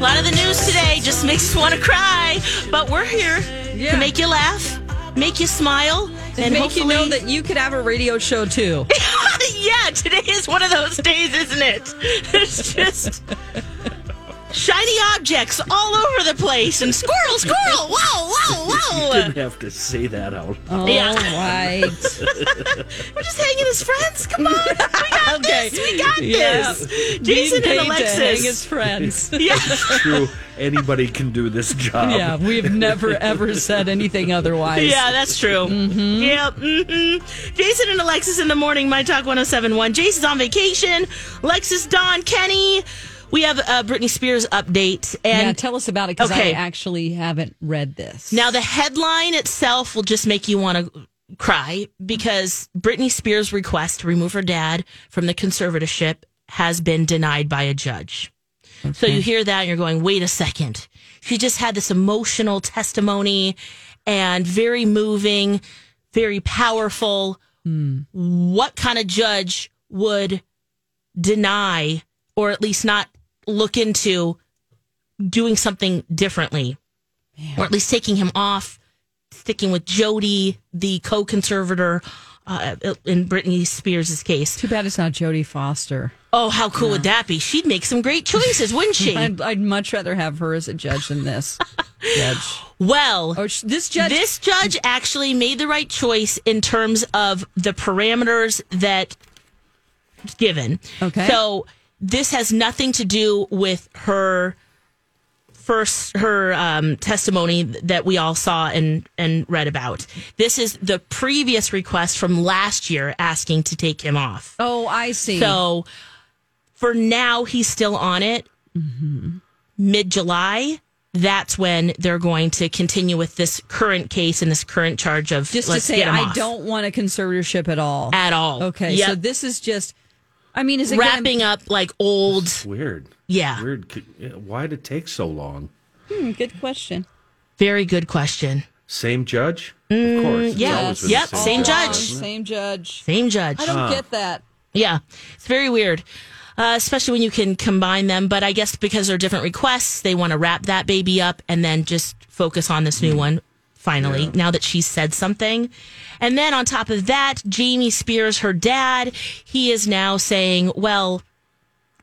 A lot of the news today just makes us want to cry, but we're here yeah. to make you laugh, make you smile, and make you know that you could have a radio show too. yeah, today is one of those days, isn't it? It's just shiny objects all over the place and squirrel, squirrel, whoa, whoa, whoa. You didn't have to say that out. All yeah. right. We're just hanging as friends. Come on. We got okay. this. We got yeah. this. Jason Being and Alexis. To hang as friends. yeah. true. Anybody can do this job. Yeah, we've never ever said anything otherwise. Yeah, that's true. Mm-hmm. Yep. Mm-hmm. Jason and Alexis in the morning, My Talk 1071. Jason's on vacation. Alexis, Don, Kenny. We have a Britney Spears update. And yeah, tell us about it because okay. I actually haven't read this. Now, the headline itself will just make you want to cry because Britney Spears' request to remove her dad from the conservatorship has been denied by a judge. Okay. So you hear that and you're going, wait a second. She just had this emotional testimony and very moving, very powerful. Mm. What kind of judge would deny or at least not look into doing something differently, Man. or at least taking him off, sticking with Jodi, the co-conservator uh, in Britney Spears' case. Too bad it's not Jodie Foster. Oh, how cool yeah. would that be? She'd make some great choices, wouldn't she? I'd, I'd, much rather have her as a judge than this judge. Well, or this judge, this judge actually made the right choice in terms of the parameters that given. Okay, so this has nothing to do with her first her um, testimony that we all saw and and read about. This is the previous request from last year asking to take him off. Oh, I see. So for now, he's still on it. Mid July, that's when they're going to continue with this current case and this current charge of just let's to say, I off. don't want a conservatorship at all. at all. Okay, Yep. so this is just. I mean, is it gonna- wrapping up like old. Weird. Yeah. Weird. Why'd it take so long? Hmm, good question. Very good question. Same judge? of course. Yeah. Yep, the same judge. isn't? Same judge. Same judge. I don't get that. Yeah, it's very weird, uh, especially when you can combine them. But I guess because they're different requests, they want to wrap that baby up and then just focus on this new one. Finally, now that she's said something, and then on top of that, Jamie Spears, her dad, he is now saying, "Well,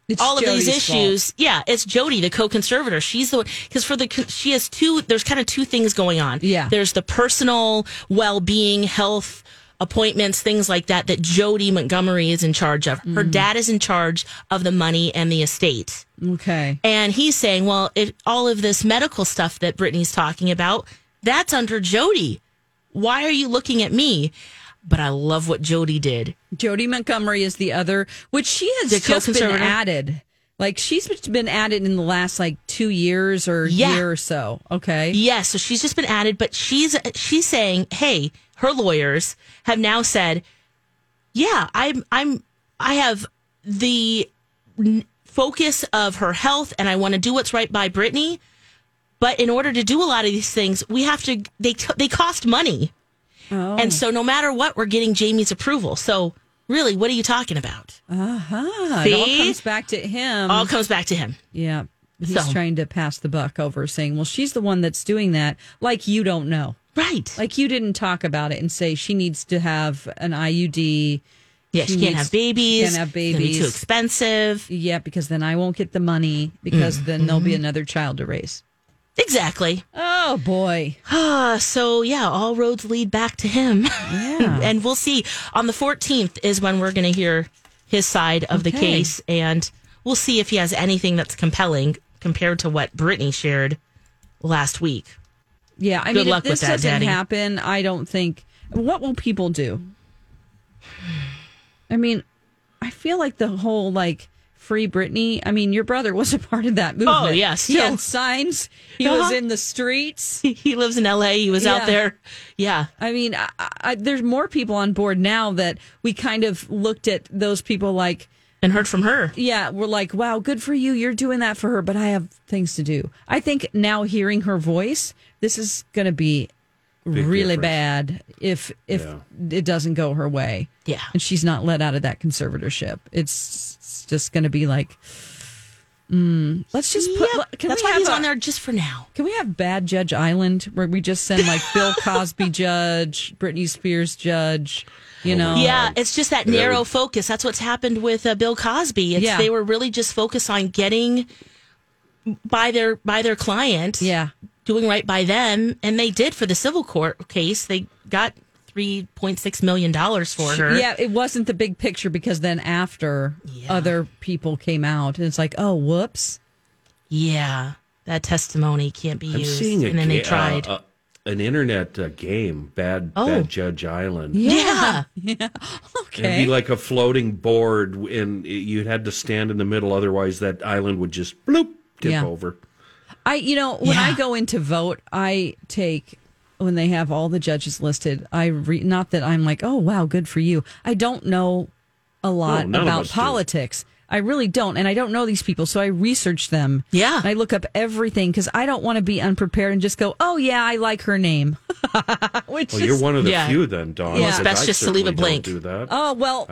It's all of these Jodi's issues, yeah, it's Jodi, the co-conservator. She's the one because for the she has two. There's kind of two things going on. Yeah. there's the personal well-being, health appointments, things like that that Jodi Montgomery is in charge of. Her mm. dad is in charge of the money and the estate. Okay. And he's saying, well, if all of this medical stuff that Britney's talking about, that's under Jodi. Why are you looking at me? But I love what Jodi did. Jodi Montgomery is the other, which she has The just been added. Like she's been added in the last like two years or Yeah. year or so. Okay. Yes, so she's just been added, but she's she's saying, "Hey, her lawyers have now said, yeah, I'm I'm I have the n- focus of her health, and I want to do what's right by Britney. But in order to do a lot of these things, we have to they they cost money, and so no matter what, we're getting Jamie's approval. So really, what are you talking about? Ah, it all comes back to him. All comes back to him. yeah. He's So- trying to pass the buck over, saying, "Well, she's the one that's doing that." Like you don't know. Right. Like you didn't talk about it and say she needs to have an IUD. yeah, she, can't needs- have babies. Can't have babies. too expensive. Yeah, because then I won't get the money because then there'll Mm-hmm. be another child to raise. Exactly. Oh boy. Uh, so yeah, all roads lead back to him. Yeah. and we'll see. On the 14th is when we're going to hear his side of the case, and we'll see if he has anything that's compelling compared to what Britney shared last week. Yeah, I Good mean, luck if with this that, doesn't Daddy. happen, I don't think. What will people do? I mean, I feel like the whole like free Britney. I mean, your brother was a part of that movement. Oh, yeah, he still. had signs. He was Uh-huh. in the streets. He lives in LA. He was Yeah. out there. Yeah. I mean, I, I, there's more people on board now that we kind of looked at those people like. And heard from her. Yeah, we're like, wow, good for you. You're doing that for her, but I have things to do. I think now hearing her voice, this is going to be really difference. bad if if Yeah. it doesn't go her way. Yeah. and she's not let out of that conservatorship. It's, it's just going to be like, mm, let's just put. Yep. Can That's we why have he's a- on there just for now. Can we have Bad Judge Island where we just send like Bill Cosby judge, Britney Spears judge? You know, Yeah, it's just that narrow would- focus. That's what's happened with uh, Bill Cosby. It's, Yeah. They were really just focused on getting by their by their client. yeah. doing right by them, and they did for the civil court case. They got three point six million dollars for her. Yeah, it wasn't the big picture because then after Yeah. other people came out, and it's like, oh, whoops. yeah, that testimony can't be I'm used. seeing a and then they tried. uh, uh, an internet uh, game, Bad Oh. Bad Judge Island. yeah. Yeah. Okay. It'd be like a floating board, and you had to stand in the middle. Otherwise, that island would just bloop tip Yeah. over. I, you know, when I go in to vote, I take when they have all the judges listed. I re, not that I'm like, oh wow, good for you. I don't know a lot none of about us do. politics. I really don't, and I don't know these people, so I research them. Yeah. I look up everything because I don't want to be unprepared and just go, oh yeah, I like her name. Which Well, is you're one of the Yeah. few then, Dawn. Yeah. because Best I just to leave a blank. don't Do that. Oh well,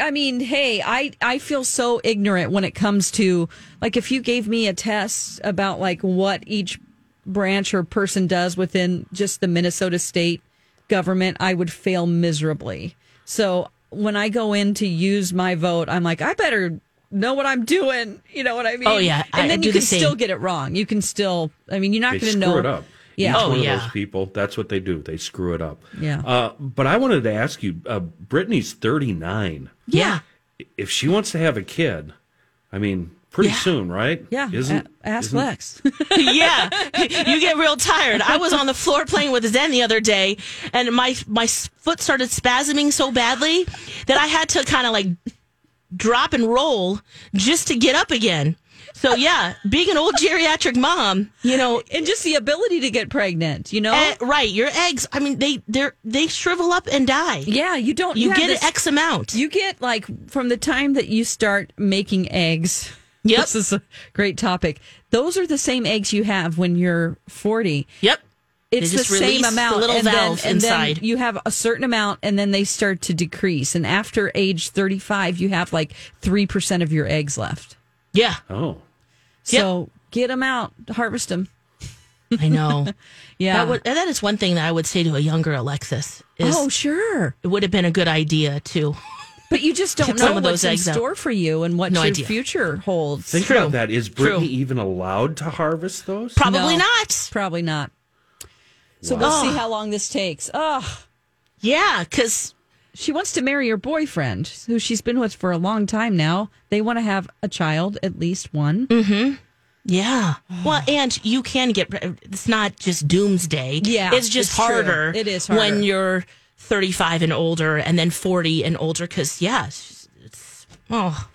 I mean, hey, I I feel so ignorant when it comes to like if you gave me a test about like what each branch or person does within just the Minnesota state government, I would fail miserably. So when I go in to use my vote, I'm like, I better know what I'm doing. You know what I mean? Oh, yeah. I- and then I you do the can still get it wrong. You can still. I mean, you're not going to know it up. Yeah. Each Oh, one yeah. of those people. That's what they do. They screw it up. Yeah. Uh, but I wanted to ask you, uh, Britney's 39. yeah. If she wants to have a kid, I mean, pretty Yeah. soon, right? Yeah. Isn't, a- ask isn't- Lex. yeah, you get real tired. I was on the floor playing with Zen the other day, and my my foot started spasming so badly that I had to kind of like drop and roll just to get up again. So yeah, being an old geriatric mom, you know, and just the ability to get pregnant, you know? eh, right? Your eggs, I mean, they they they shrivel up and die. yeah, you don't. You have get this- X amount. You get like from the time that you start making eggs. Yep. This is a great topic. Those are the same eggs you have when you're 40. yep. It's the same release the amount. little and valve then, and inside. Then you have a certain amount and then they start to decrease. And after age 35, you have like 3% of your eggs left. Yeah, Oh, So get them out, harvest them. I know. Yeah. That, would, that is one thing that I would say to a younger Alexis. Is oh, sure. it would have been a good idea to But you just don't know what's in eggs out. store for you and what No your idea. future holds. think True. about that. Is True. Britney even allowed to harvest those? probably No. not. Probably not. So we'll see how long this takes. Oh, Yeah, because she wants to marry her boyfriend, who she's been with for a long time now. They want to have a child, at least one. Mhm. Yeah. Well, and you can get. It's not just doomsday. Yeah, it's just it's true. harder. It is when you're 35 and older, and then 40 and older. Because yeah, it's, oh.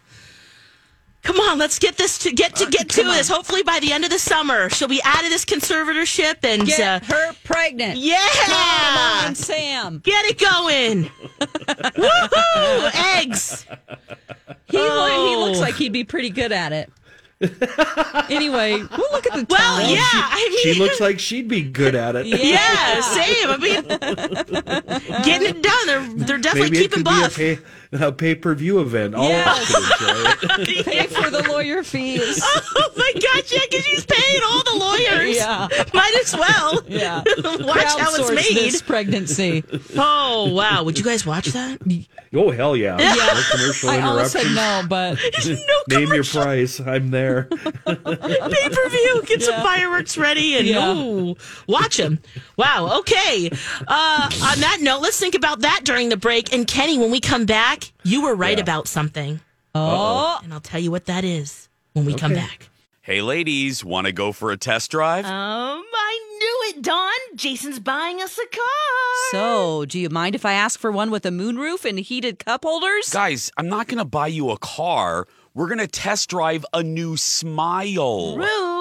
Come on, let's get this to get to get to this. Hopefully by the end of the summer, she'll be out of this conservatorship and Get uh, her pregnant. yeah, Come on, Sam. get it going. Woohoo! Eggs. He, lo- he Oh. looks like he'd be pretty good at it. Anyway, we'll look at the Well, time. yeah. I mean, She looks like she'd be good at it. Yeah, same. I mean, getting it done. They're they're definitely Maybe keeping buff. pay, a pay per view event. All Yes. of us could enjoy it. Pay for the lawyer fees. oh my gosh, yeah, because she's paying all the lawyers. Yeah. Might as well. Yeah. Watch how it's Crowdsource made. this pregnancy. Oh wow! Would you guys watch that? Oh hell yeah! No commercial I almost said no, but No Name your price. I'm there. Pay per view. Get some fireworks ready and Yeah. ooh, watch them. Wow. Okay. Uh, on that note, let's think about that during the break. And Kenny, when we come back, you were right Yeah. about something, oh, and I'll tell you what that is when we come back. Hey, ladies, want to go for a test drive? Um, I knew it, Dawn. Jason's buying us a car. so do you mind if I ask for one with a moonroof and heated cup holders? Guys, I'm not going to buy you a car. We're going to test drive a new smile. Rude.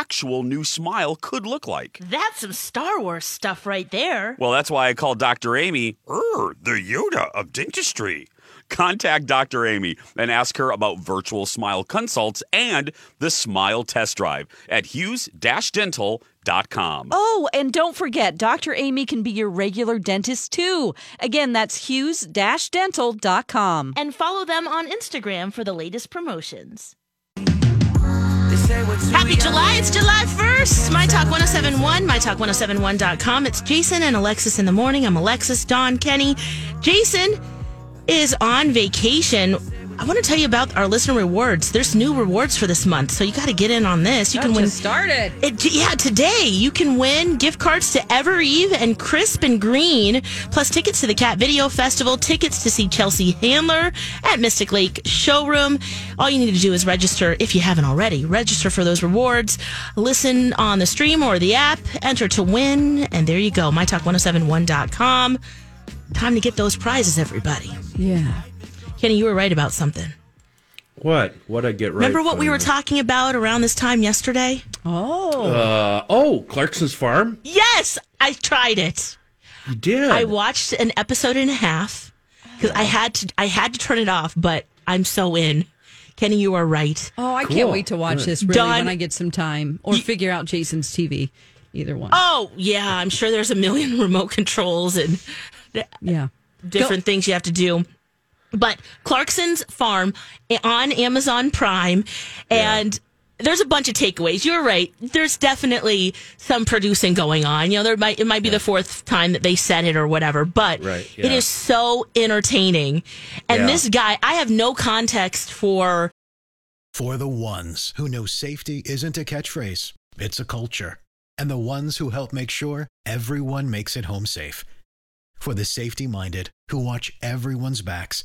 actual new smile could look like. That's some Star Wars stuff right there. Well, that's why I call Dr. Amy er, the Yoda of dentistry. Contact Dr. Amy and ask her about virtual smile consults and the smile test drive at hughes-dental.com. Oh, and don't forget, Dr. Amy can be your regular dentist too. Again, that's hughes-dental.com. And follow them on Instagram for the latest promotions. Happy July. It's July 1st. My Talk 1071, mytalk1071.com. It's Jason and Alexis in the morning. I'm Alexis, Don, Kenny. Jason is on vacation. I want to tell you about our listener rewards. There's new rewards for this month, so you got to get in on this. You can win. just started. It, yeah, today you can win gift cards to Ever Eve and Crisp and Green, plus tickets to the Cat Video Festival, tickets to see Chelsea Handler at Mystic Lake Showroom. All you need to do is register if you haven't already. Register for those rewards. Listen on the stream or the app. Enter to win, and there you go. MyTalk1071.com. Time to get those prizes, everybody. Yeah. Kenny, you were right about something. What? What I get right? Remember what we were talking about around this time yesterday? Oh. Uh, oh, Clarkson's Farm. Yes, I tried it. You did. I watched an episode and a half because I had to. I had to turn it off, but I'm so in. Kenny, you are right. Oh, I Cool. can't wait to watch Good. this really Done. when I get some time or figure out Jason's TV. Either one. Oh yeah, I'm sure there's a million remote controls and yeah. different things you have to do. But Clarkson's Farm eh, on Amazon Prime, and there's a bunch of takeaways. You're right. There's definitely some producing going on. You know, there might it might be the fourth time that they said it or whatever, but Right, yeah. is so entertaining. And Yeah. this guy, I have no context for For the ones who know safety isn't a catchphrase, it's a culture. And the ones who help make sure everyone makes it home safe. For the safety minded who watch everyone's backs,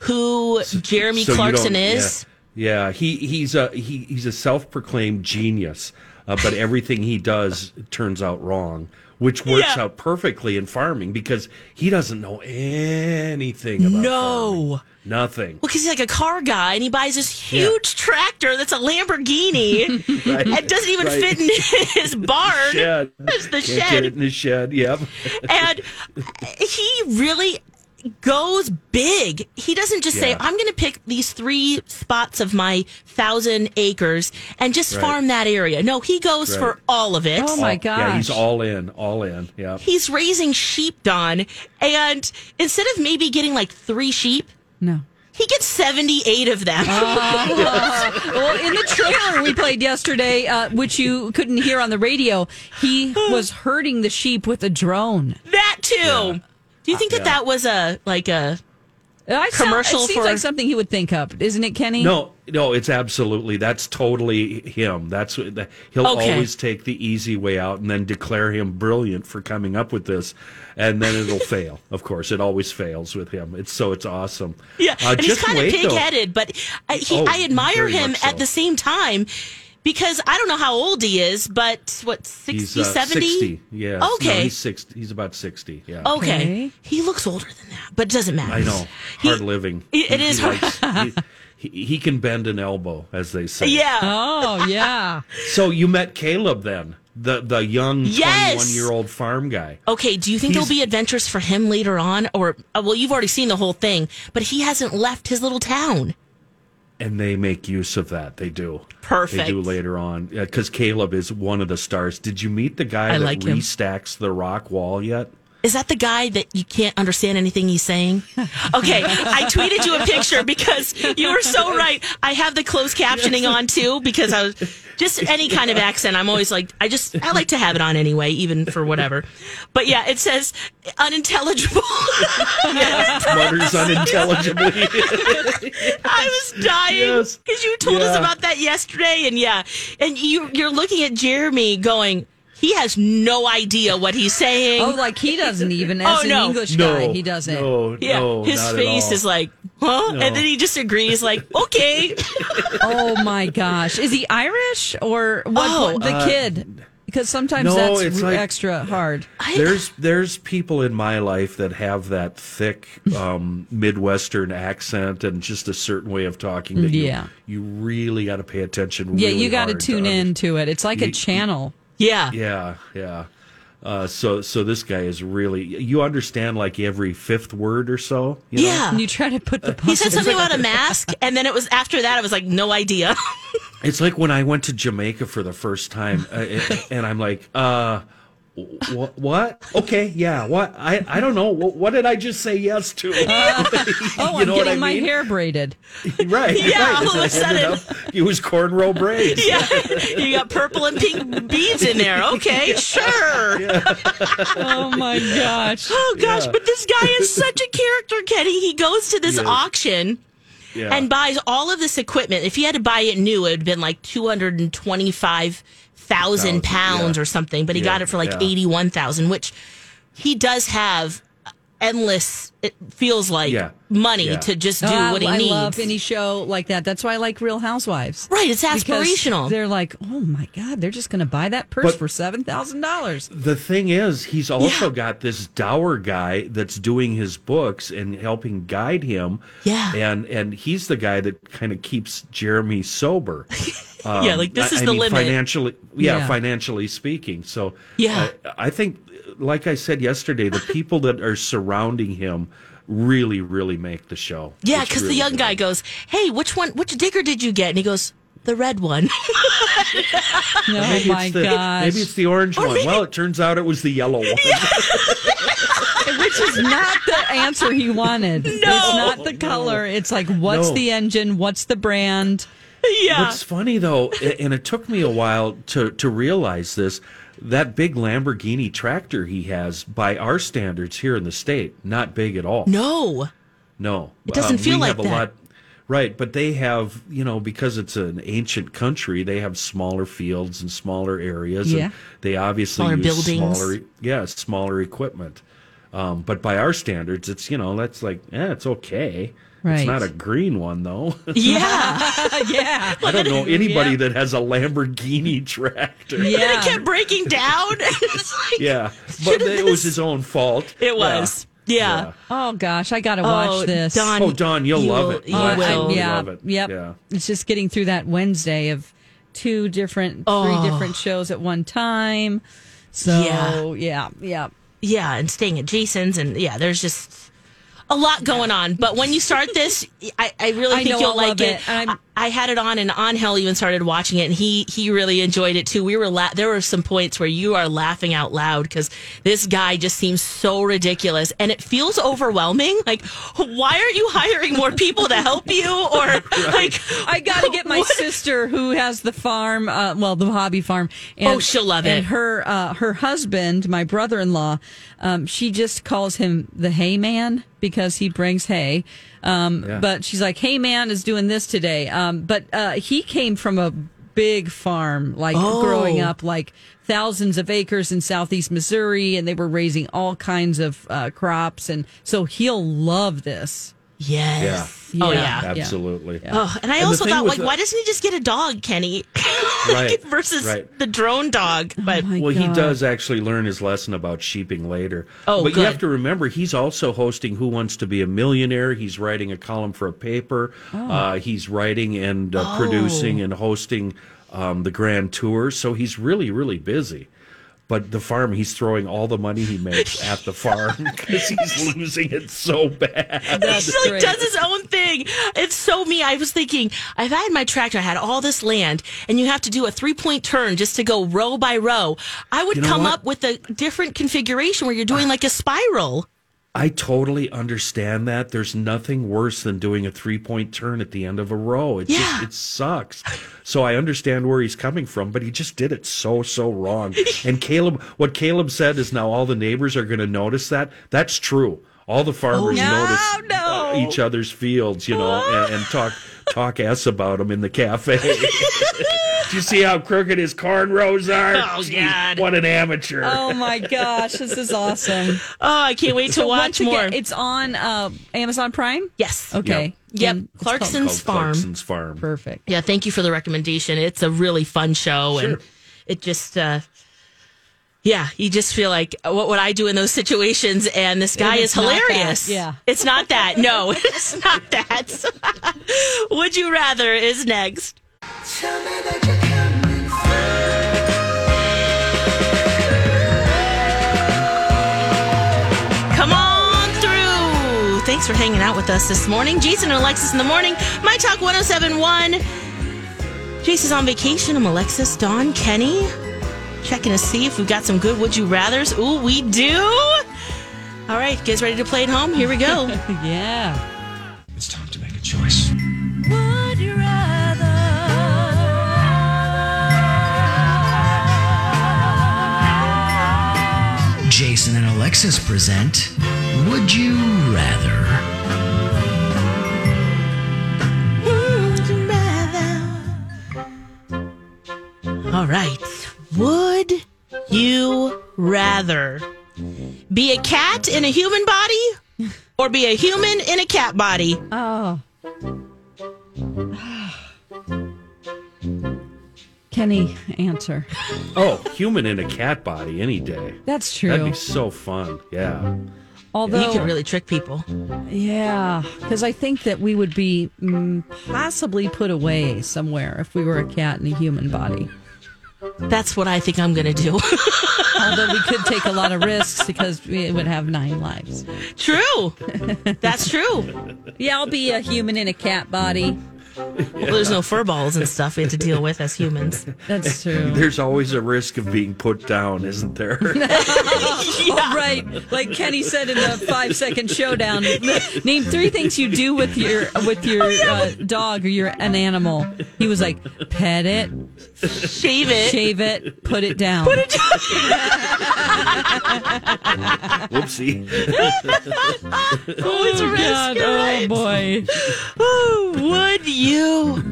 Who Jeremy So Clarkson is. Yeah, yeah. He he's a he, he's a self-proclaimed genius, uh, but everything he does turns out wrong, which works Yeah. out perfectly in farming because he doesn't know anything about No. farming. nothing. Well, because he's like a car guy and he buys this huge tractor that's a Lamborghini Right, and doesn't even right. fit in his barn. Shed. It's the Can't shed. get it in the shed. Yep. and he really goes big. He doesn't just say, I'm going to pick these three spots of my thousand acres and just Right. farm that area. No, he goes Right. for all of it. Oh my Yeah, he's all in, all in. Yeah. He's raising sheep, Don. And instead of maybe getting like three sheep, No. he gets 78 of them. well, in the trailer we played yesterday, uh, which you couldn't hear on the radio, he was herding the sheep with a drone. that too. Do you think that that was a like a I sound- Commercial it seems for- like something he would think up, isn't it, Kenny? No, no, it's absolutely that's totally him. That's that- he'll Okay. always take the easy way out and then declare him brilliant for coming up with this, and then it'll fail. Of course, it always fails with him. It's so it's awesome. Yeah, Uh, and he's just kind of wait, though. pig headed, but I, he, Oh, I admire very him much so. at the same time because I don't know how old he is, but what, 60, He's uh, 70? 60. Yeah. No, Okay. he's 60. He's about 60. Yeah. Okay. Okay. He looks older than that, but it doesn't matter. I know. He- Hard living. it- it He- is he hard. likes- he, he, he can bend an elbow, as they say. Yeah. Oh, yeah. So you met Caleb then, the the young Yes. 21 year old farm guy. Okay, do you think He's- there'll be adventures for him later on? Or, uh, well, you've already seen the whole thing, but he hasn't left his little town. And they make use of that. They do. Perfect. They do later on because Caleb is one of the stars. Did you meet the guy I that like him. restacks the rock wall yet? Is that the guy that you can't understand anything he's saying? Okay, I tweeted you a picture because you were so right. I have the closed captioning on too because I was just any kind of accent. I'm always like, I just, I like to have it on anyway, even for whatever. But yeah, it says unintelligible. Mutters unintelligibly. I was dying Yes. because you told us about that yesterday, and yeah, and you you're looking at Jeremy going, he has no idea what he's saying. Oh, like he doesn't even, as Oh, an no. English no, guy, he doesn't. No, yeah, no, his not at face all. is like, huh? No. And then he just agrees, like, okay. Oh, my gosh. Is he Irish or what? Oh, the uh, kid? Because sometimes no, that's it's like- extra hard. There's there's people in my life that have that thick um, Midwestern accent and just a certain way of talking that Yeah. you, you really got to pay attention. Yeah, really you got to tune under- in to it. It's like a You- channel. Yeah. Yeah, yeah. Uh, so so this guy is really you understand like every fifth word or so. You know? Yeah. And you try to put the He said something about a mask, and then it was after that, I was like, no idea. It's like when I went to Jamaica for the first time, uh, it- and I'm like, uh, wh- what? Okay, yeah, what? I, I don't know. What, what did I just say yes to? Oh, You I'm know what getting I my mean? hair braided. right. Yeah, right. all of a And I ended sudden. up- it was cornrow braids. yeah. You got purple and pink beads in there. Okay, sure. Oh my gosh. Oh, gosh. But this guy is such a character, Kenny. He goes to this He auction. Yeah. and buys all of this equipment. If he had to buy it new, it would have been like two hundred and twenty-five thousand pounds yeah. or something. But he Yeah, got it for like yeah. eighty-one thousand, which he does have endless it feels like Yeah. money Yeah. to just do Oh, what he I needs. love any show like that. That's why I like Real Housewives. Right, it's Because aspirational. They're like, oh my god, they're just going to buy that purse But- for seven thousand dollars. The thing is, he's also Yeah. got this dour guy that's doing his books and helping guide him. Yeah. and and he's the guy that kind of keeps Jeremy sober. Yeah, like, this I- is I the mean, limit. financially. Yeah, Yeah. financially speaking. So Yeah. uh, I think, like I said yesterday, the people that are surrounding him really, really make the show. yeah, It's because the young good. guy goes, "Hey, which one? Which digger did you get?" And he goes, "The red one." Oh Maybe my it's the, gosh. Maybe it's the orange one. Well, it turns out it was the yellow one. Which is not the answer he wanted. No, It's not the color. It's like, what's No. the engine? What's the brand? yeah, What's funny though, and it took me a while to to realize this. That big Lamborghini tractor he has, by our standards here in the state, not big at all. no, No, It doesn't feel like that. lot, right? But they have, you know, because it's an ancient country, they have smaller fields and smaller areas. Yeah. and they obviously Smaller use buildings. smaller, yeah, smaller equipment. Um, but by our standards, it's you know that's like, yeah, it's okay. Right. It's not a green one though. yeah. yeah. I don't know anybody that has a Lamborghini tractor. And Yeah. it kept breaking down. It's like- Yeah, but it was his own fault. It was. Yeah. Oh gosh, I got to Oh, watch this. Don, Oh, Don, you'll you love will- it. You Oh, will. absolutely. yeah, love it. Yep. Yeah. It's just getting through that Wednesday of two different, Oh. three different shows at one time. So Yeah. yeah, yeah. yeah, and staying at Jason's, and yeah, there's just a lot going on. But when you start this, I, I really I think you'll I'll like it. It. I'm- I, I had it on, and Angel even started watching it, and he he really enjoyed it too. We were la- there were some points where you are laughing out loud because this guy just seems so ridiculous, and it feels overwhelming. Like, why aren't you hiring more people to help you? Or like, I got to get my what- sister who has the farm, uh, well, the hobby farm. And, Oh, she'll love and it. her uh, her husband, my brother in law, um, she just calls him the hay man because he brings hay. Um, Yeah. But she's like, hey man is doing this today. Um, but uh, he came from a big farm, like Oh. growing up, like thousands of acres in southeast Missouri, and they were raising all kinds of uh, crops, and so he'll love this. Yes. Oh Yeah. yeah. Absolutely. Oh, and I And also thought, like, the- why doesn't he just get a dog, Kenny? Right, Versus right. the drone dog. But my well, he does actually learn his lesson about sheeping later. Oh, but good. you have to remember, he's also hosting Who Wants to Be a Millionaire. He's writing a column for a paper. Oh. Uh, he's writing and uh, producing and hosting um, the Grand Tour. So he's really, really busy. But the farm, he's throwing all the money he makes at the farm because he's losing it so bad. That's he like does his own thing. It's so me. I was thinking, if I had my tractor, I had all this land, and you have to do a three point turn just to go row by row. I would You know come what? up with a different configuration where you're doing like a spiral. I totally understand that. There's nothing worse than doing a three point turn at the end of a row. It Yeah. just it sucks. So I understand where he's coming from, but he just did it so so wrong. And Caleb, what Caleb said is now all the neighbors are going to notice that. That's true. All the farmers Oh, no, notice no. each other's fields, you know, and, and talk talk ass about him in the cafe. Do you see how crooked his corn rows are? Oh, Jeez, God. What an amateur! Oh my gosh, this is awesome. Oh, I can't wait to So watch once more. again, it's on uh, Amazon Prime. yes. Okay. Yep. And it's called- Clarkson's Farm. Clarkson's Farm. Perfect. Yeah, thank you for the recommendation. It's a really fun show, and it just, uh, yeah, you just feel like, uh, what would I do in those situations? And this guy is hilarious. yeah. it's not that. No, it's not that. would you rather is next. Come on through. Thanks for hanging out with us this morning. Jason and Alexis in the morning. My Talk 1071. Jason's on vacation. I'm Alexis, Dawn, Kenny. Checking to see if we've got some good would you rathers. Ooh, we do. All right, guys ready to play at home? Here we go. Yeah. It's time to make a choice. would you rather? Jason and Alexis present Would You Rather? Would you rather? All right. Would you rather be a cat in a human body or be a human in a cat body? Oh. Kenny, answer. Oh, human in a cat body any day. That's true. That'd be so fun. Yeah. Although you could really trick people. Yeah, because I think that we would be mm, possibly put away somewhere if we were a cat in a human body. That's what I think I'm going to do. Although we could take a lot of risks because we would have nine lives. true. That's true. Yeah, I'll be a human in a cat body. Well, there's no fur balls and stuff we have to deal with as humans. That's true. There's always a risk of being put down, isn't there? Oh, right. Like Kenny said in the five second showdown, name three things you do with your with your uh, dog or your an animal. He was like, pet it, Shave it. shave it, put it down. Put it Whoopsie. Oh, it's a risk. You're Oh right. boy. Ooh, Would you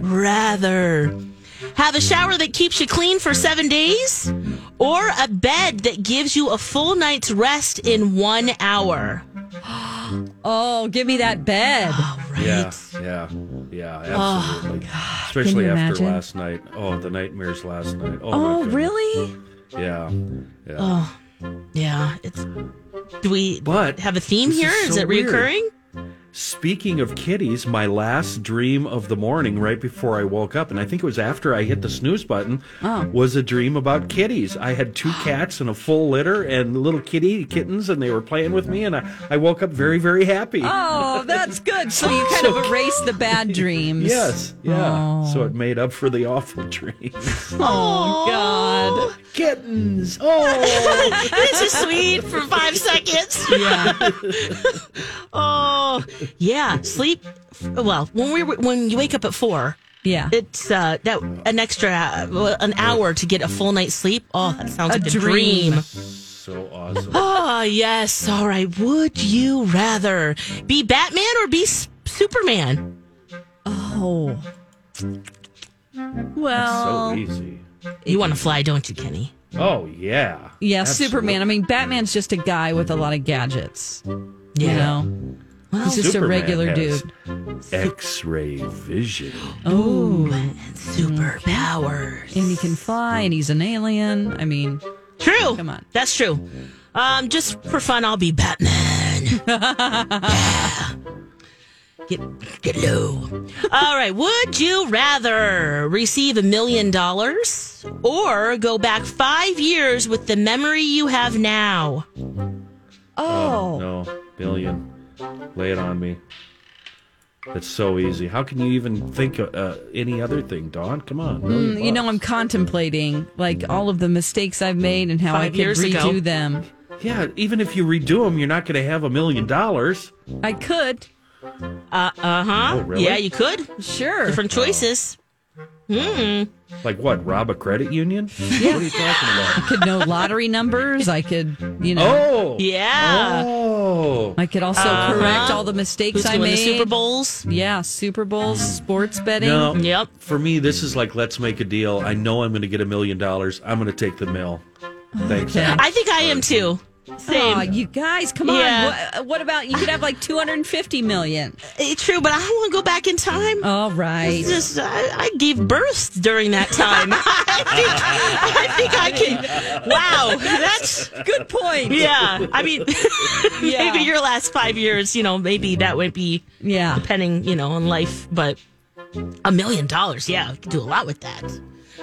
rather have a shower that keeps you clean for seven days or a bed that gives you a full night's rest in one hour? Oh, give me that bed. Oh, yeah, yeah, yeah, oh, absolutely. Especially after imagine? last night. Oh, the nightmares last night. Oh, Oh, really? Yeah, yeah. Oh, yeah. It's. Do we But have a theme this is here? Is so it weird. Speaking of kitties, my last dream of the morning, right before I woke up, and I think it was after I hit the snooze button, Oh. was a dream about kitties. I had two cats and a full litter and little kitty kittens, and they were playing with me, and I, I woke up very, very happy. Oh, that's good. So you kind of erased the bad dreams. Yes, yeah. Oh. So it made up for the awful dreams. Oh, God. Kittens. Oh, this is sweet for five seconds. Yeah. Oh, yeah. Sleep. Well, when we when you wake up at four, Yeah. it's uh, that an extra uh, an hour to get a full night's sleep. Oh, that sounds A like a dream. dream. so awesome. Oh yes. All right. Would you rather be Batman or be S- Superman? Oh. well. so easy. You want to fly, don't you, Kenny? Oh yeah. yeah, Absolutely. Superman. I mean, Batman's just a guy with a lot of gadgets. You know, he's just Superman a regular dude. X-ray vision. Oh, Superpowers. and he can fly, and he's an alien. I mean, True. Come on. That's true. Um, just for fun, I'll be Batman. yeah. Get get low. All right. Would you rather receive a million dollars or go back five years with the memory you have now? oh, No, billion. Lay it on me. It's so easy. How can you even think of uh, any other thing, Don? Come on. Mm, you know, I'm contemplating like all of the mistakes I've made and how I Five could redo ago. them. Yeah, even if you redo them, you're not going to have a million dollars. I could, Uh uh huh. Oh, really? Yeah, you could. sure. Different choices. Hmm. Like what? Rob a credit union? What are you talking about? I could know lottery numbers. I could, you know, Oh, Yeah. Oh, I could also Uh-huh. correct all the mistakes Who's I made. to Super Bowls? Yeah, Super Bowls, sports betting. no. Yep. For me, this is like let's make a deal. I know I'm going to get a million dollars. I'm going to take the mill. Thanks. Okay. I think I am too. Same. Aw, you guys, come Yeah. on. What, what about you could have like 250 million? Eh, True, but I don't want to go back in time. All right. It's just I, I gave birth during that time. I think I think I can. Wow, that's Good point. yeah. I mean, Yeah. maybe your last five years, you know, maybe that would be Yeah. depending, you know, on life. But a million dollars, yeah, I could do a lot with that.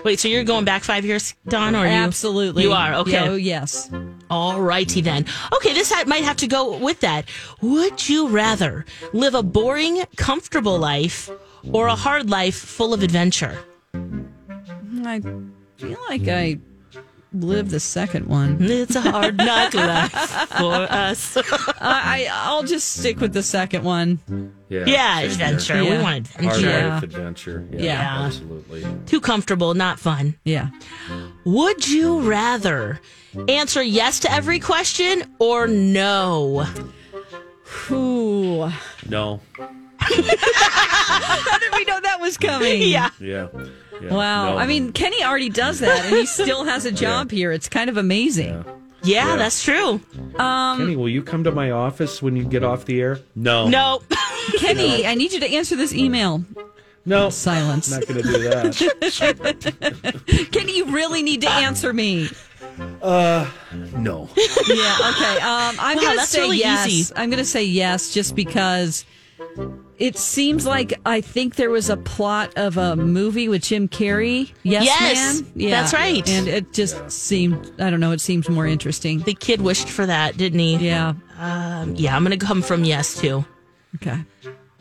Wait, so you're going back five years, Don, or you? Absolutely. You are okay. Oh, yes. All righty then. Okay, this might have to go with that. Would you rather live a boring, comfortable life or a hard life full of adventure? I feel like I lived the second one. It's a hard knock life for us. I, I I'll just stick with the second one. Yeah, yeah, same here. adventure. We Yeah. want Hard adventure. Yeah. life adventure. Yeah, Yeah. absolutely. Too comfortable, not fun. Yeah. Would you rather answer yes to every question or no? Ooh. No. How did we know that was coming? Yeah. Yeah. Yeah Wow. no. I mean, Kenny already does that, and he still has a job here. It's kind of amazing. Yeah. Yeah, that's true. Kenny, will you come to my office when you get off the air? No. No. Kenny, I need you to answer this email. No. Silence. Not going to do that. Kenny, you really need to answer me. uh, no. Yeah, okay. Um, I'm Wow, going to say really yes. easy. I'm going to say yes just because it seems like I think there was a plot of a movie with Jim Carrey. Yes, Yes, man. Yeah. that's right. And it just seemed, I don't know, it seems more interesting. The kid wished for that, didn't he? Yeah. Um, yeah, I'm going to come from yes, too. Okay.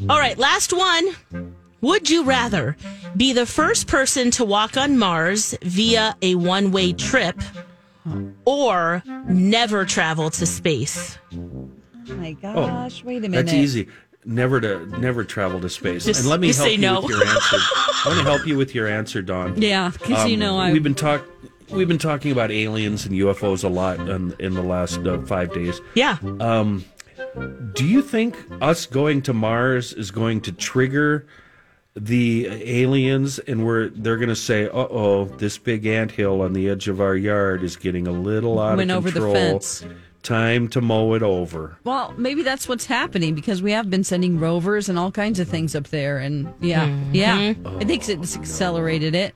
All right, last one. Would you rather be the first person to walk on Mars via a one way trip or never travel to space? Oh my gosh, wait a minute. Oh, That's easy. Never to never travel to space. Just- and let me help say you no. with your answer. I want to help you with your answer, Don. Yeah, because you Um, know I. we've been talk we've been talking about aliens and UFOs a lot in, in the last uh, five days. Yeah. Um, do you think us going to Mars is going to trigger the aliens, and we're they're going to say, "Uh oh, this big anthill on the edge of our yard is getting a little out Went of over the control. fence." Time to mow it over." Well, maybe that's what's happening because we have been sending rovers and all kinds of things up there, and yeah, mm-hmm. yeah, I think it's accelerated it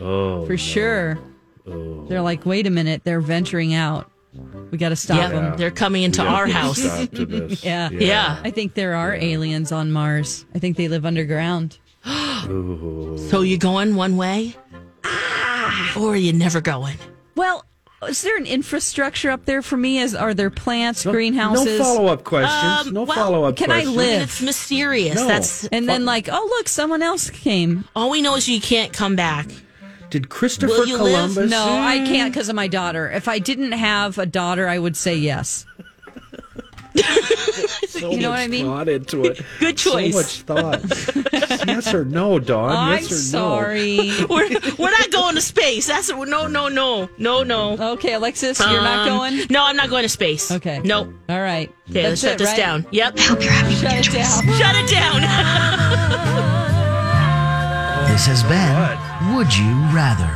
Oh, for sure. Oh. They're like, wait a minute, they're venturing out. We got to stop Yep, them. they're coming into We our put a house. stop to this. Yeah. Yeah. I think there are aliens on Mars. I think they live underground. So you going one way? Ah. Or are you never going? Well, is there an infrastructure up there for me? As are there plants, No- greenhouses? No follow up questions. Um, no well, follow up can I questions. live? It's mysterious. No. That's And then like, oh look, someone else came. all we know is you can't come back. Did Christopher Will you live? Columbus? No, I can't because of my daughter. If I didn't have a daughter, I would say yes. So You know what I mean? Thought into it. Good choice. So much thought. yes or no, Dawn? I'm yes or no. sorry. We're, we're not going to space. That's no, no, no, no, no. okay, Alexis, you're not Um, going. No, I'm not going to space. Okay. Nope. All right. Okay, let's shut it, this right? down. Yep. Hope you're having a Shut it down. Shut it down. This has been Would You Rather?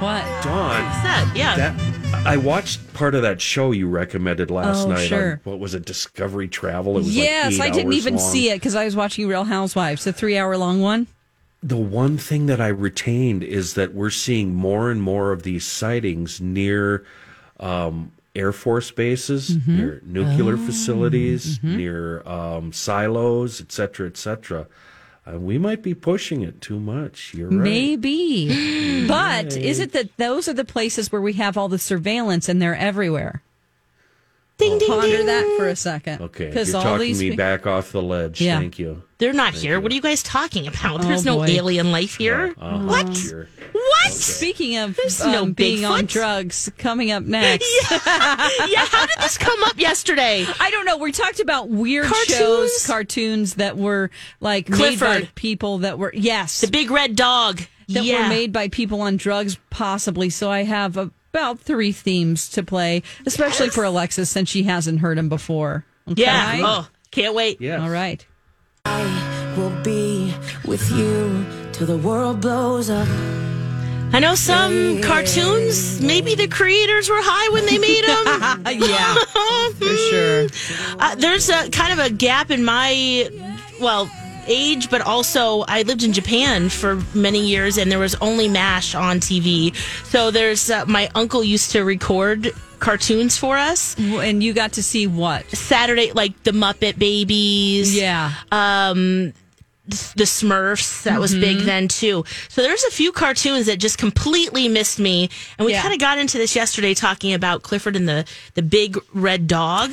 What? no? Dawn. That, yeah. That I watched part of that show you recommended last Oh, night. sure. On, what was it? Discovery Travel. It was Yes, like I didn't even long. see it because I was watching Real Housewives, the three-hour-long one. The one thing that I retained is that we're seeing more and more of these sightings near um, Air Force bases, Mm-hmm. near nuclear Oh, facilities, near um, silos, et cetera, et cetera. Uh, we might be pushing it too much. You're right. Maybe. but is it that those are the places where we have all the surveillance and they're everywhere? Ding, ding, Ponder ding. that for a second. Okay, you're Because all talking these me pe- back off the ledge. Yeah. Thank you. They're not here. What are you guys talking about? There's Oh, no boy. alien life here. Uh-huh. What? Sure. What? Speaking of There's um, no being on Bigfoot. drugs, coming up next. yeah, yeah. how did this come up yesterday? I don't know. We talked about weird Cartoons? shows, cartoons that were like made by Clifford. people that were yes, The big red dog. that yeah. were made by people on drugs, possibly. So I have about three themes to play, especially for Alexis since she hasn't heard them before. Okay? Yeah. Oh, can't wait. Yeah. All right. I will be with you till the world blows up. I know some cartoons, maybe the creators were high when they made them. yeah, for sure. Uh, there's a kind of a gap in my, well, age, but also I lived in Japan for many years and there was only MASH on TV. So there's, uh, my uncle used to record cartoons for us. And you got to see what? Saturday, like the Muppet Babies. Yeah. Um, the Smurfs that was big then too. So there's a few cartoons that just completely missed me, and we Yeah. kind of got into this yesterday talking about Clifford and the the big red dog.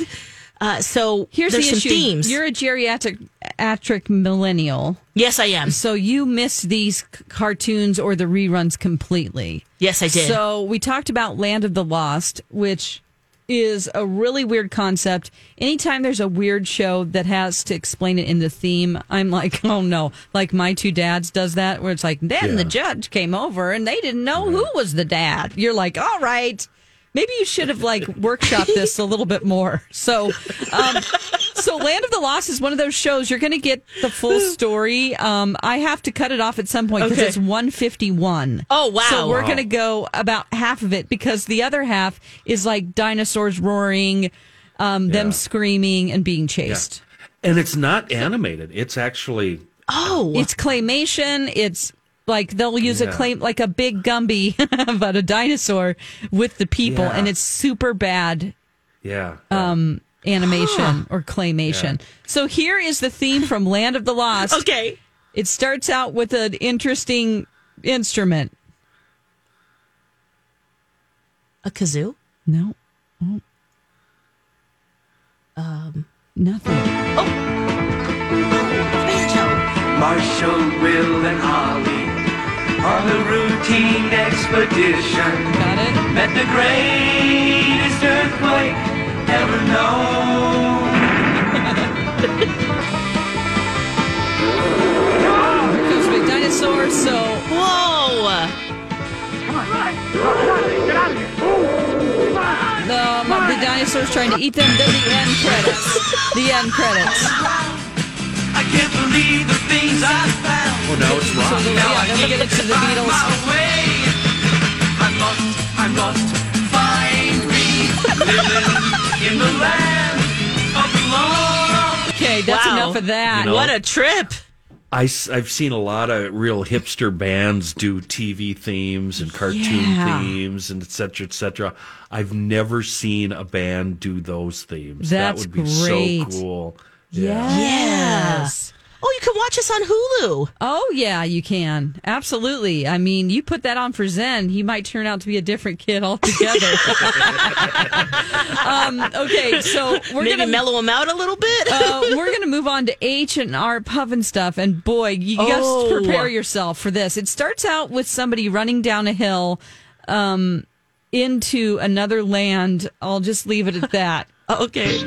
Uh, so Here's there's the some issue. themes. You're a geriatric atric millennial. yes, I am. So you missed these c- cartoons or the reruns completely. Yes, I did. So we talked about Land of the Lost, which is a really weird concept. Anytime there's a weird show that has to explain it in the theme, I'm like, oh no. Like my two dads does that where it's like, then the judge came over and they didn't know who was the dad. You're like, all right. Maybe you should have like workshopped this a little bit more. So, um, so Land of the Lost is one of those shows you're going to get the full story. Um, I have to cut it off at some point because Okay. it's 151. Oh, wow. So we're Wow. going to go about half of it because the other half is like dinosaurs roaring, um, them screaming and being chased. And it's not animated. It's actually Oh, It's claymation. It's like they'll use a Yeah. claim like a big Gumby, but a dinosaur with the people, Yeah. and it's super bad yeah. um, animation or claymation. So here is the theme from Land of the Lost. okay. It starts out with an interesting instrument. A kazoo? No. Oh. Um. Nothing. Oh. Marshall, Will, and Ollie on the routine expedition. Got it. Met the greatest earthquake ever known. Here goes Big Dinosaur. So Whoa. the, the dinosaur's trying to eat them. Then the end credits. The end credits. I can't believe the things I found. Oh, now it's So rock. the, yeah, then we get into the Find Beatles. my way. I'm lost, I'm lost. Find me living in the land of the lost. Okay, that's Wow. enough of that. You know- What a trip. I, have seen a lot of real hipster bands do TV themes and cartoon Yeah. themes and et cetera, et cetera. I've never seen a band do those themes. That's that would be great. so cool. Yes. Oh, you can watch us on Hulu. Oh yeah, you can absolutely. I mean, you put that on for Zen, he might turn out to be a different kid altogether. um, okay, so we're gonna mellow them out a little bit. uh, we're gonna move on to H and R Pufnstuf. And boy, you Oh. just prepare yourself for this. It starts out with somebody running down a hill um, into another land. I'll just leave it at that. okay.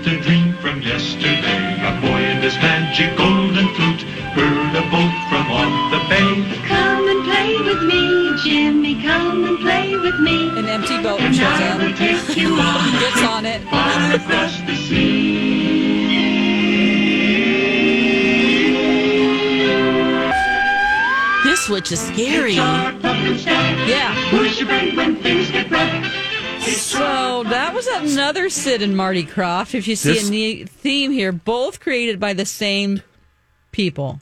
His magic golden flute heard a boat from off the bay. Come and play with me, Jimmy. Come and play with me. An empty boat And shows I up. will take you on He gets on it. far across the sea. This was is scary. Yeah. Push your brain when things get rough. So that was another Sid and Marty Krofft. If you see This- a neat theme here, both created by the same people.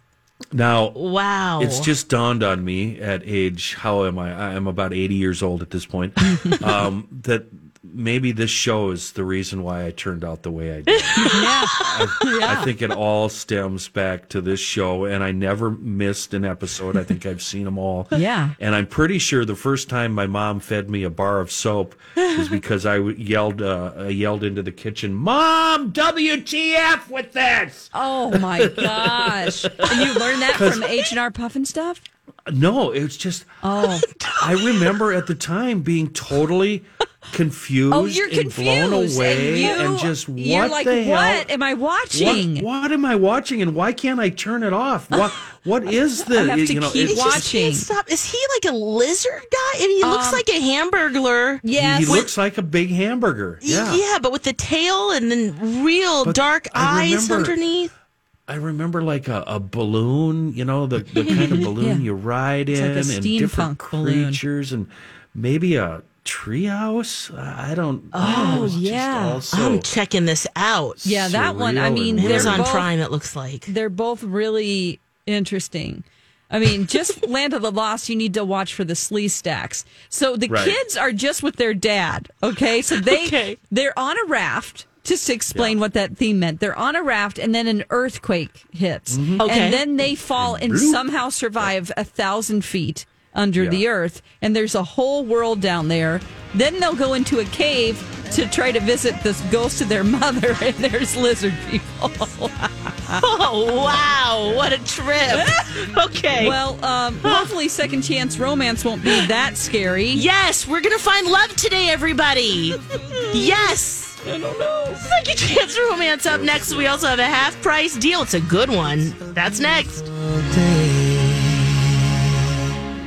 Now, Wow. It's just dawned on me at age, how am I? I'm about 80 years old at this point, um, that maybe this show is the reason why I turned out the way I did. I, I think it all stems back to this show, and I never missed an episode. I think I've seen them all. Yeah. And I'm pretty sure the first time my mom fed me a bar of soap was because I yelled, uh, I yelled into the kitchen, "Mom, WTF with this?" Oh my gosh! and you learned that from H and R Puffin stuff. No, it was just. Oh, I remember at the time being totally confused, oh, you're and blown away, and you just what you're like, the hell? what am I watching? What, what am I watching, and why can't I turn it off? What what is this? have to you know, keep it's- I just can't stop. Is he like a lizard guy? I mean, he looks Um, like a hamburger. Yes. He looks like a big hamburger. Yeah. Yeah, but with the tail and then real But dark I eyes remember- underneath. I remember like a, a balloon, you know, the, the kind of balloon Yeah. you ride It's in, like a and different balloon. creatures, and maybe a treehouse. Uh, I don't. Oh, it was just yeah. all I'm checking this out. Yeah, that one. I mean, and they're both, Prime. It looks like. They're both really interesting. I mean, just Land of the Lost, you need to watch for the Sleestaks. So the Right. kids are just with their dad. Okay, so they Okay. they're on a raft. Just to explain what that theme meant, they're on a raft, and then an earthquake hits, mm-hmm. Okay. and then they fall and bloop. somehow survive a thousand feet under Yeah. the earth, and there's a whole world down there. Then they'll go into a cave to try to visit this ghost of their mother, and there's lizard people. Oh wow! What a trip. okay. Well, um, hopefully, Second Chance Romance won't be that scary. yes, we're gonna find love today, everybody. yes. I don't know. Second chance romance up next. We also have a half price deal. It's a good one. That's next. Day